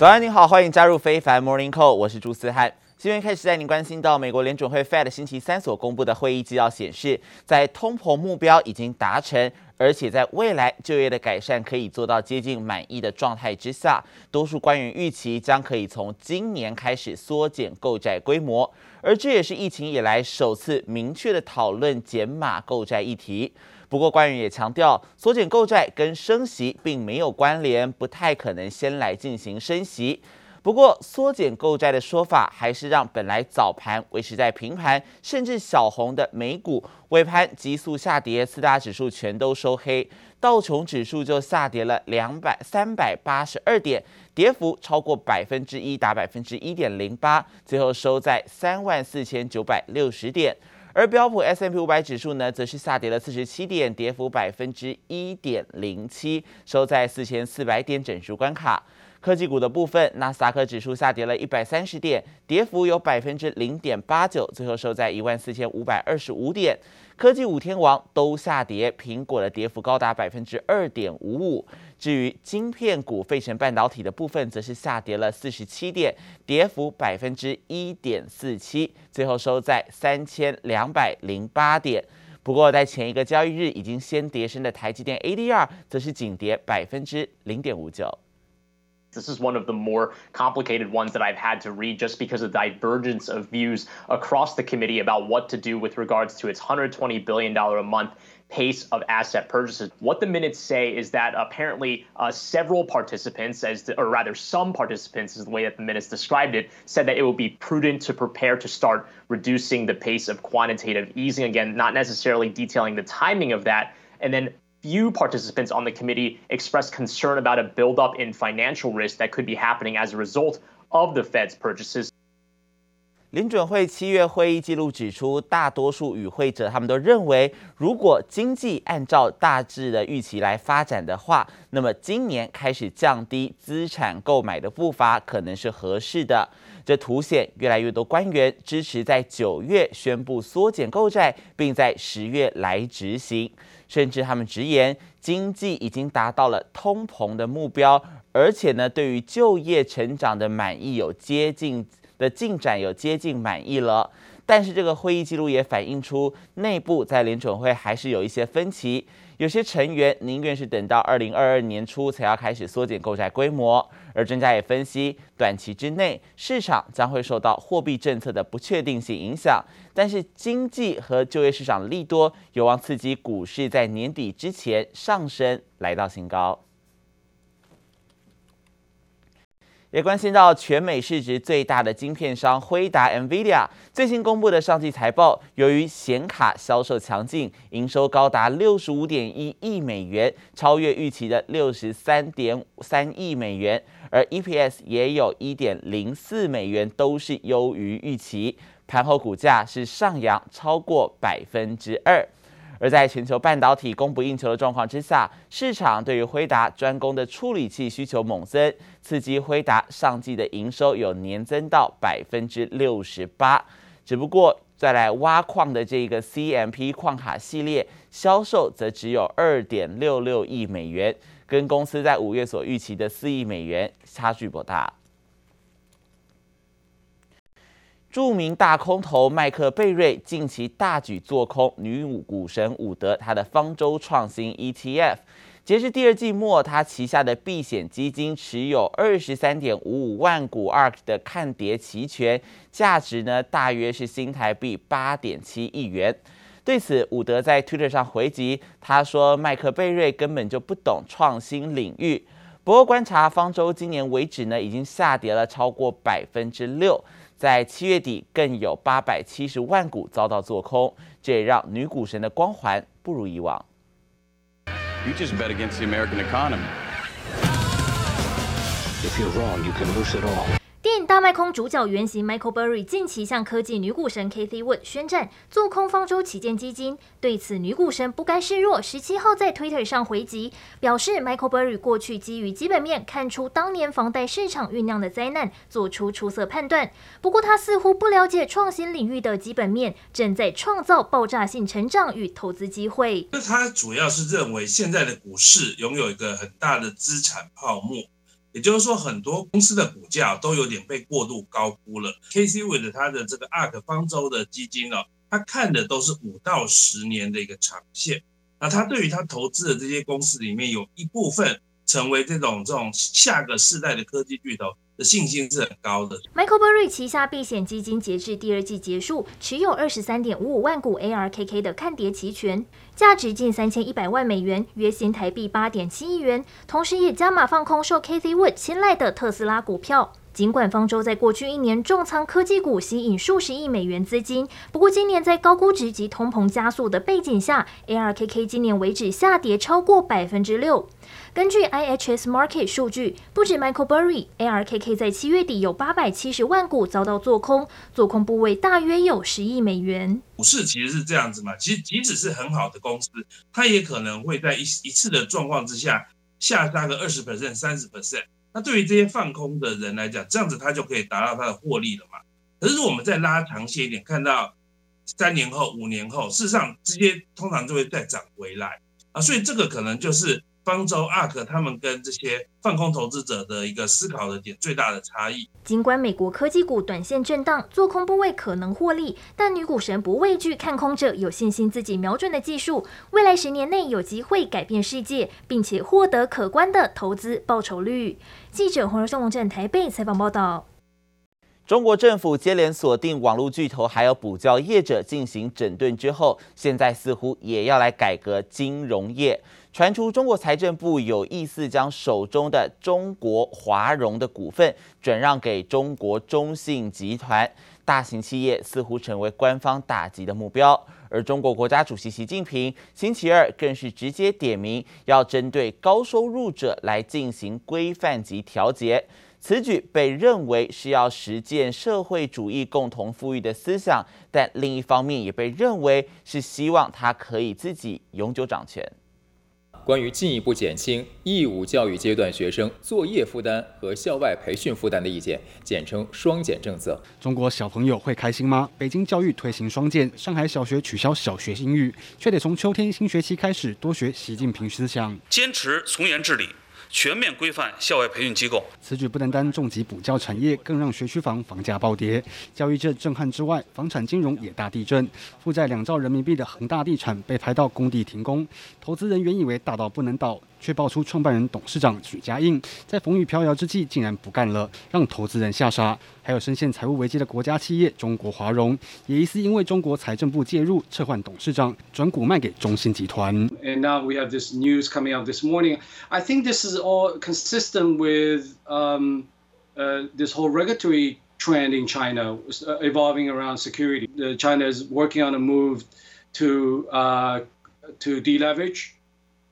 早安，你好，欢迎加入非凡 Morning Call，我是朱思翰。新闻开始带您关心到美国联准会 Fed 星期三所公布的会议纪要显示，在通膨目标已经达成，而且在未来就业的改善可以做到接近满意的状态之下，多数官员预期将可以从今年开始缩减购债规模，而这也是疫情以来首次明确的讨论减码购债议题。不过，官员也强调，缩减购债跟升息并没有关联，不太可能先来进行升息。不过，缩减购债的说法还是让本来早盘维持在平盘甚至小红的美股尾盘急速下跌，四大指数全都收黑，道琼指数就下跌了两百三百八十二点，跌幅超过百分之一，达百分之一点零八，最后收在三万四千九百六十点。而标普 S M P 五百指数呢，则是下跌了四十七点，跌幅百分之一点零七，收在四千四百点整数关卡。科技股的部分，纳斯达克指数下跌了一百三十点，跌幅有百分之零点八九，最后收在一万四千五百二十五点。科技五天王都下跌，苹果的跌幅高达百分之二点五五。至于晶片股，费城半导体的部分则是下跌了四十七点，跌幅百分之一点四七，最后收在三千两百零八点。不过，在前一个交易日已经先跌升的台积电 ADR，则是仅跌百分之零点五九。This is one of the more complicated ones that I've had to read just because of the divergence of views across the committee about what to do with regards to its $120 billion a month pace of asset purchases. What the minutes say is that apparently uh, several participants, as or rather some participants, is the way that the minutes described it, said that it would be prudent to prepare to start reducing the pace of quantitative easing. Again, not necessarily detailing the timing of that. And then few participants on the committee expressed concern about a buildup in financial risk that could be happening as a result of the Fed's purchases. 联准会七月会议记录指出，大多数与会者他们都认为，如果经济按照大致的预期来发展的话，那么今年开始降低资产购买的步伐可能是合适的。这凸显越来越多官员支持在九月宣布缩减购债，并在十月来执行。甚至他们直言，经济已经达到了通膨的目标，而且呢，对于就业成长的满意有接近。的进展有接近满意了，但是这个会议记录也反映出内部在联准会还是有一些分歧，有些成员宁愿是等到二零二二年初才要开始缩减购债规模，而专家也分析，短期之内市场将会受到货币政策的不确定性影响，但是经济和就业市场利多有望刺激股市在年底之前上升来到新高。也关心到全美市值最大的晶片商辉达 （NVIDIA） 最新公布的上季财报，由于显卡销售强劲，营收高达六十五点一亿美元，超越预期的六十三点三亿美元，而 EPS 也有一点零四美元，都是优于预期。盘后股价是上扬超过百分之二。而在全球半导体供不应求的状况之下，市场对于辉达专攻的处理器需求猛增，刺激辉达上季的营收有年增到百分之六十八。只不过再来挖矿的这个 CMP 矿卡系列销售则只有二点六六亿美元，跟公司在五月所预期的四亿美元差距不大。著名大空头麦克贝瑞近期大举做空女股神伍德，他的方舟创新 ETF。截至第二季末，他旗下的避险基金持有二十三点五五万股 ARK 的看跌期权，价值呢大约是新台币八点七亿元。对此，伍德在 Twitter 上回击，他说麦克贝瑞根本就不懂创新领域。不过观察方舟今年为止呢，已经下跌了超过百分之六。在七月底，更有八百七十万股遭到做空，这也让女股神的光环不如以往。You just bet against the American economy. If you're wrong, you can lose it all. 电影《大麦空》主角原型 Michael Burry 近期向科技女股神 Kathy Wood 宣战，做空方舟旗舰基金。对此，女股神不甘示弱，十七号在 Twitter 上回击，表示 Michael Burry 过去基于基本面看出当年房贷市场酝酿的灾难，做出出色判断。不过，他似乎不了解创新领域的基本面正在创造爆炸性成长与投资机会。他主要是认为现在的股市拥有一个很大的资产泡沫。也就是说，很多公司的股价都有点被过度高估了。KCWood 的这个 ARK 方舟的基金哦，他看的都是五到十年的一个长线。那他对于他投资的这些公司里面，有一部分成为这种这种下个世代的科技巨头的。信心是很高的。Michael Burry 旗下避险基金截至第二季结束，持有二十三点五五万股 ARKK 的看跌期权，价值近三千一百万美元，约新台币八点七亿元。同时也加码放空受 Cathie Wood 青睐的特斯拉股票。尽管方舟在过去一年重仓科技股，吸引数十亿美元资金，不过今年在高估值及通膨加速的背景下，ARKK 今年为止下跌超过百分之六。根据 IHS Market 数据，不止 Michael Burry，ARKK 在七月底有八百七十万股遭到做空，做空部位大约有十亿美元。股市其实是这样子嘛，其实即使是很好的公司，它也可能会在一一次的状况之下下杀个二十 percent、三十 percent。那对于这些放空的人来讲，这样子他就可以达到他的获利了嘛？可是我们再拉长些一点，看到三年后、五年后，事实上这些通常就会再涨回来啊，所以这个可能就是。方舟 ARK 他们跟这些放空投资者的一个思考的点最大的差异。尽管美国科技股短线震荡，做空部位可能获利，但女股神不畏惧看空者，有信心自己瞄准的技术，未来十年内有机会改变世界，并且获得可观的投资报酬率。记者黄柔松龙镇台北采访报道。中国政府接连锁定网络巨头还有补教业者进行整顿之后，现在似乎也要来改革金融业。传出中国财政部有意思将手中的中国华融的股份转让给中国中信集团，大型企业似乎成为官方打击的目标。而中国国家主席习近平星期二更是直接点名，要针对高收入者来进行规范及调节。此举被认为是要实践社会主义共同富裕的思想，但另一方面也被认为是希望他可以自己永久掌权。关于进一步减轻义务教育阶段学生作业负担和校外培训负担的意见，简称“双减”政策。中国小朋友会开心吗？北京教育推行双减，上海小学取消小学英语，却得从秋天新学期开始多学习近平思想，坚持从严治理。全面规范校外培训机构，此举不单单重击补教产业，更让学区房房价暴跌。教育界震撼之外，房产金融也大地震。负债两兆人民币的恒大地产被拍到工地停工，投资人原以为大到不能倒。却爆出创办人、董事长许家印在风雨飘摇之际竟然不干了，让投资人吓傻。还有深陷财务危机的国家企业中国华融，也疑似因为中国财政部介入撤换董事长，转股卖给中信集团。And now we have this news coming out this morning. I think this is all consistent with um, uh, this whole regulatory trend in China evolving around security. China is working on a move to uh, to deleverage.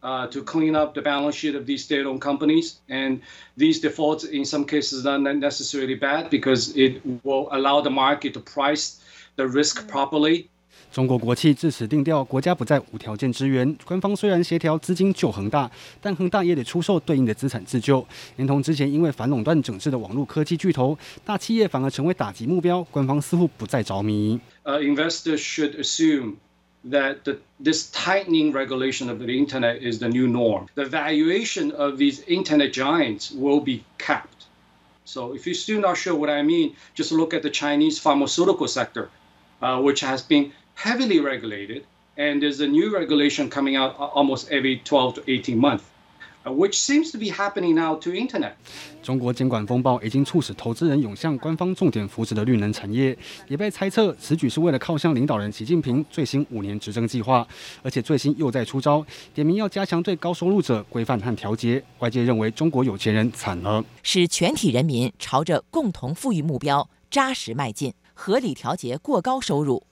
Uh, to clean up the balance sheet of these state-owned companies, and these defaults in some cases are not necessarily bad because it will allow the market to price the risk properly. 中国国企至此定调，国家不再无条件支援。官方虽然协调资金救恒大，但恒大也得出售对应的资产自救。连同之前因为反垄断整治的网络科技巨头，大企业反而成为打击目标。官方似乎不再着迷。Uh, investors should assume. That the, this tightening regulation of the internet is the new norm. The valuation of these internet giants will be capped. So if you're still not sure what I mean, just look at the Chinese pharmaceutical sector, uh, which has been heavily regulated, and there's a new regulation coming out almost every 12 to 18 months. Which seems to be happening now to internet. 中国监管风暴已经促使投资人涌向官方重点扶持的绿能产业，也被猜测此举是为了靠向领导人习近平最新五年执政计划，而且最新又在出招，点名要加强对高收入者规范和调节。外界认为中国有钱人惨了，使全体人民朝着共同富裕目标扎实迈进，合理调节过高收入。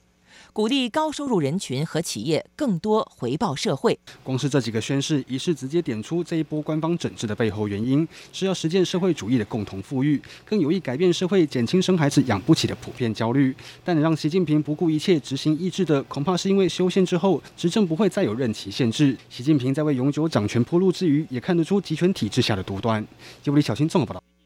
鼓励高收入人群和企业更多回报社会。光是这几个宣誓，一是直接点出这一波官方整治的背后原因，是要实践社会主义的共同富裕，更有意改变社会，减轻生孩子养不起的普遍焦虑。但能让习近平不顾一切执行意志的，恐怕是因为修宪之后，执政不会再有任期限制。习近平在为永久掌权铺路之余，也看得出集权体制下的独断。吉卜力小新综合报道。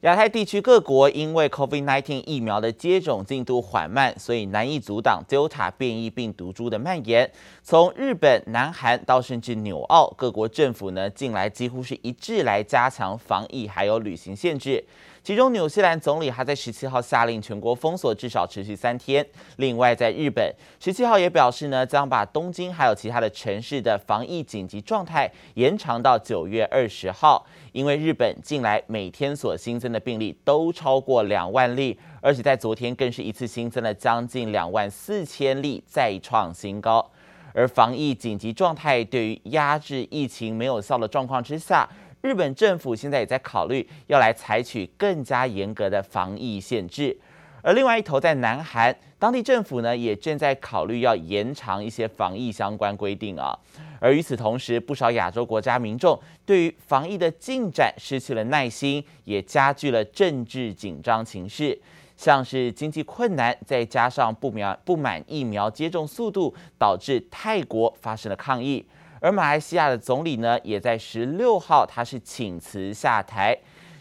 亚太地区各国因为 COVID-19 疫苗的接种进度缓慢，所以难以阻挡 Delta 变异病毒株的蔓延。从日本、南韩到甚至纽澳，各国政府呢近来几乎是一致来加强防疫，还有旅行限制。其中，纽西兰总理还在十七号下令全国封锁，至少持续三天。另外，在日本，十七号也表示呢，将把东京还有其他的城市的防疫紧急状态延长到九月二十号。因为日本近来每天所新增的病例都超过两万例，而且在昨天更是一次新增了将近两万四千例，再创新高。而防疫紧急状态对于压制疫情没有效的状况之下，日本政府现在也在考虑要来采取更加严格的防疫限制，而另外一头在南韩，当地政府呢也正在考虑要延长一些防疫相关规定啊。而与此同时，不少亚洲国家民众对于防疫的进展失去了耐心，也加剧了政治紧张情势。像是经济困难，再加上不苗不满疫苗接种速度，导致泰国发生了抗议。而马来西亚的总理呢，也在十六号，他是请辞下台。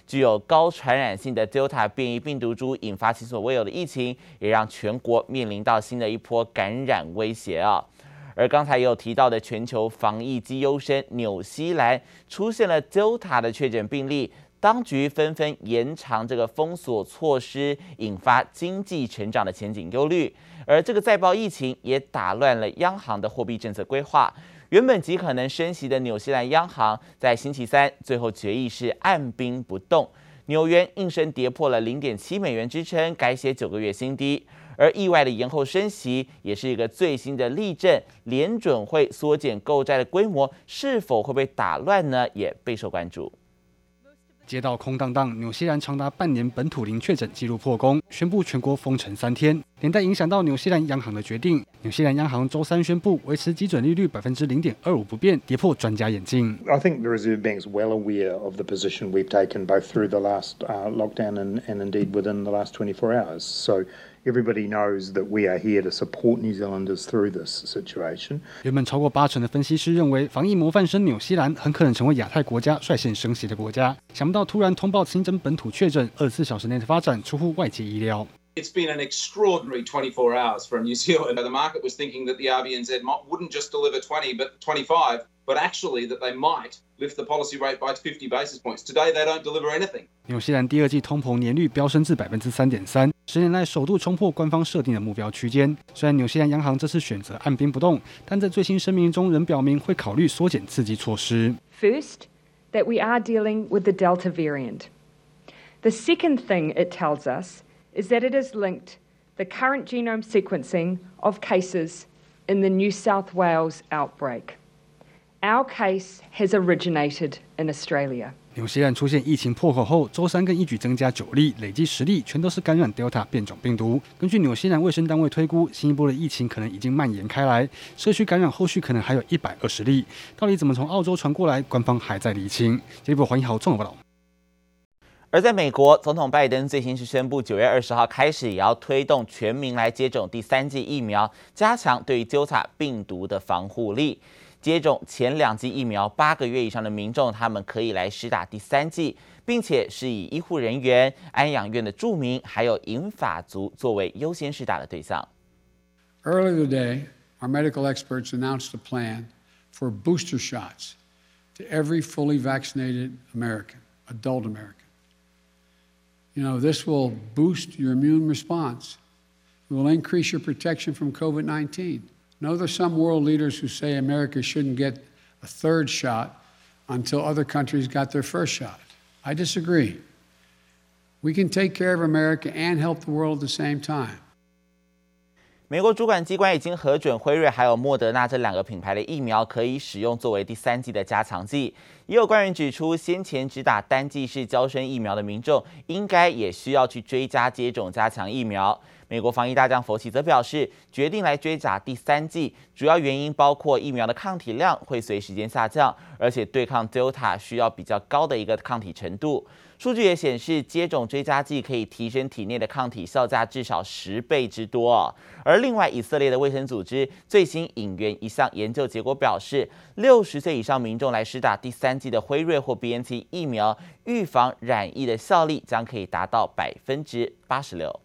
具有高传染性的 Delta 变异病毒株引发前所未有的疫情，也让全国面临到新的一波感染威胁啊。而刚才也有提到的全球防疫机优生纽西兰出现了 Delta 的确诊病例，当局纷纷延长这个封锁措施，引发经济成长的前景忧虑。而这个再爆疫情也打乱了央行的货币政策规划。原本极可能升息的纽西兰央行，在星期三最后决议是按兵不动，纽元应声跌破了零点七美元支撑，改写九个月新低。而意外的延后升息，也是一个最新的例证。联准会缩减购债的规模，是否会被打乱呢？也备受关注。街道空荡荡，纽西兰长达半年本土零确诊记录破功，宣布全国封城三天，连带影响到纽西兰央行的决定。纽西兰央行周三宣布维持基准利率百分之零点二五不变，跌破专家眼镜。I think the Reserve Bank is well aware of the position we've taken both through the last lockdown and and indeed within the last 24 hours. So. Everybody knows that we are here to support New Zealanders through this situation. 原本超过八成的分析师认为，防疫模范生纽西兰很可能成为亚太国家率先升息的国家。想不到突然通报新增本土确诊，二十四小时内的发展出乎外界意料。It's been an extraordinary 24 hours from New Zealand. The market was thinking that the RBNZ wouldn't just deliver 20, but 25, but actually that they might lift the policy rate by 50 basis points. Today they don't deliver anything. 纽西兰第二季通膨年率飙升至百分之三点三。 十年来首度冲破官方设定的目标区间。虽然纽西兰央行这次选择按兵不动，但在最新声明中仍表明会考虑缩减刺激措施。First, that we are dealing with the Delta variant. The second thing it tells us is that it has linked the current genome sequencing of cases in the New South Wales outbreak. Our case has originated in Australia. 纽西兰出现疫情破口后，周三更一举增加九例，累计十例，全都是感染 Delta 变种病毒。根据纽西兰卫生单位推估，新一波的疫情可能已经蔓延开来，社区感染后续可能还有一百二十例。到底怎么从澳洲传过来，官方还在厘清。这一波欢迎好综合报道。而在美国，总统拜登最新是宣布，九月二十号开始也要推动全民来接种第三剂疫苗，加强对于 Delta 病毒的防护力。接种前两剂疫苗八个月以上的民众，他们可以来施打第三剂，并且是以医护人员、安养院的住民还有银发族作为优先施打的对象。Earlier today, our medical experts announced a plan for booster shots to every fully vaccinated American, adult American. You know, this will boost your immune response. It will increase your protection from COVID-19. No, there's some world leaders who say America shouldn't get a third shot until other countries got their first shot. I disagree. We can take care of America and help the world at the same time. 美国主管机关已经核准辉瑞还有莫德纳这两个品牌的疫苗可以使用作为第三剂的加强剂。也有官员指出，先前只打单剂式娇生疫苗的民众，应该也需要去追加接种加强疫苗。 美国防疫大将佛奇则表示，决定来追打第三剂，主要原因包括疫苗的抗体量会随时间下降，而且对抗 Delta 需要比较高的一个抗体程度。数据也显示，接种追加剂可以提升体内的抗体效价至少十倍之多。而另外，以色列的卫生组织最新引援一项研究结果表示，六十岁以上民众来施打第三剂的辉瑞或 BNT 疫苗，预防染疫的效力将可以达到百分之八十六。